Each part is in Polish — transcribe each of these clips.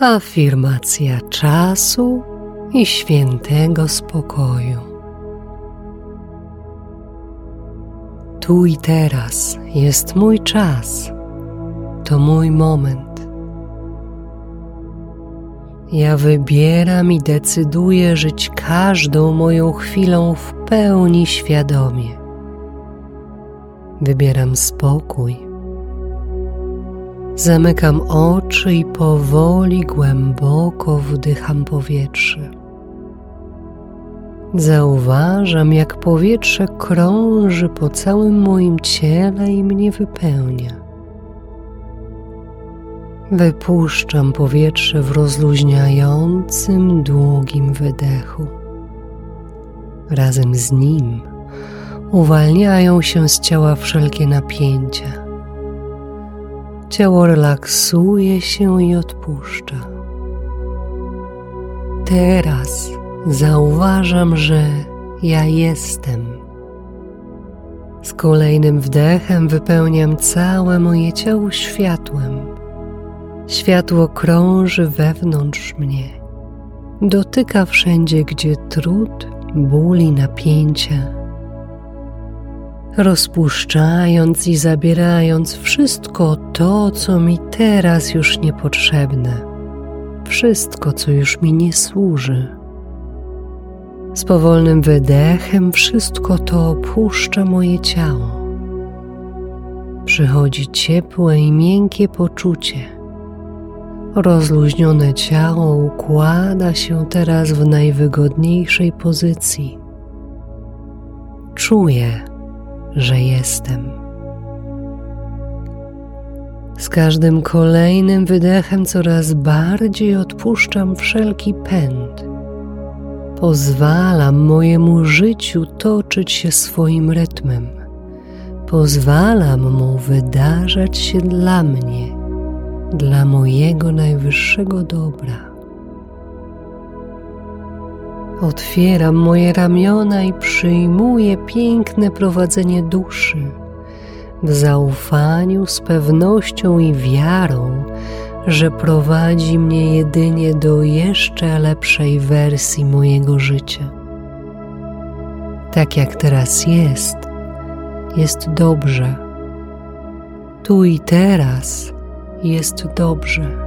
Afirmacja czasu i świętego spokoju. Tu i teraz jest mój czas, to mój moment. Ja wybieram i decyduję żyć każdą moją chwilą w pełni świadomie. Wybieram spokój Zamykam oczy i powoli, głęboko wdycham powietrze. Zauważam, jak powietrze krąży po całym moim ciele i mnie wypełnia. Wypuszczam powietrze w rozluźniającym, długim wydechu. Razem z nim uwalniają się z ciała wszelkie napięcia Ciało relaksuje się i odpuszcza. Teraz zauważam, że ja jestem. Z kolejnym wdechem wypełniam całe moje ciało światłem. Światło krąży wewnątrz mnie. Dotyka wszędzie, gdzie trud, ból i napięcia rozpuszczając i zabierając wszystko to, co mi teraz już niepotrzebne, wszystko, co już mi nie służy. Z powolnym wydechem wszystko to opuszcza moje ciało. Przychodzi ciepłe i miękkie poczucie. Rozluźnione ciało układa się teraz w najwygodniejszej pozycji. Czuję, że jestem. Z każdym kolejnym wydechem coraz bardziej odpuszczam wszelki pęd. Pozwalam mojemu życiu toczyć się swoim rytmem. Pozwalam mu wydarzać się dla mnie, dla mojego najwyższego dobra. Otwieram moje ramiona i przyjmuję piękne prowadzenie duszy w zaufaniu, z pewnością i wiarą, że prowadzi mnie jedynie do jeszcze lepszej wersji mojego życia. Tak jak teraz jest, jest dobrze. Tu i teraz jest dobrze.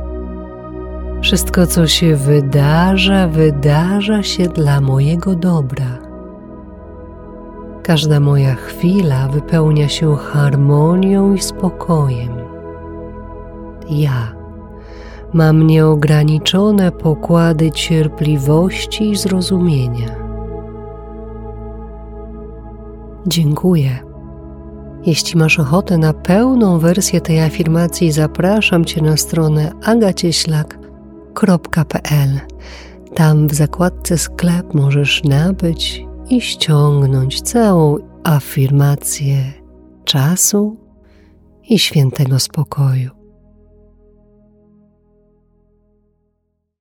Wszystko, co się wydarza, wydarza się dla mojego dobra. Każda moja chwila wypełnia się harmonią i spokojem. Ja mam nieograniczone pokłady cierpliwości i zrozumienia. Dziękuję. Jeśli masz ochotę na pełną wersję tej afirmacji, zapraszam Cię na stronę agacieślak.com www.afirmacje.pl. Tam w zakładce sklep możesz nabyć i ściągnąć całą afirmację czasu i świętego spokoju.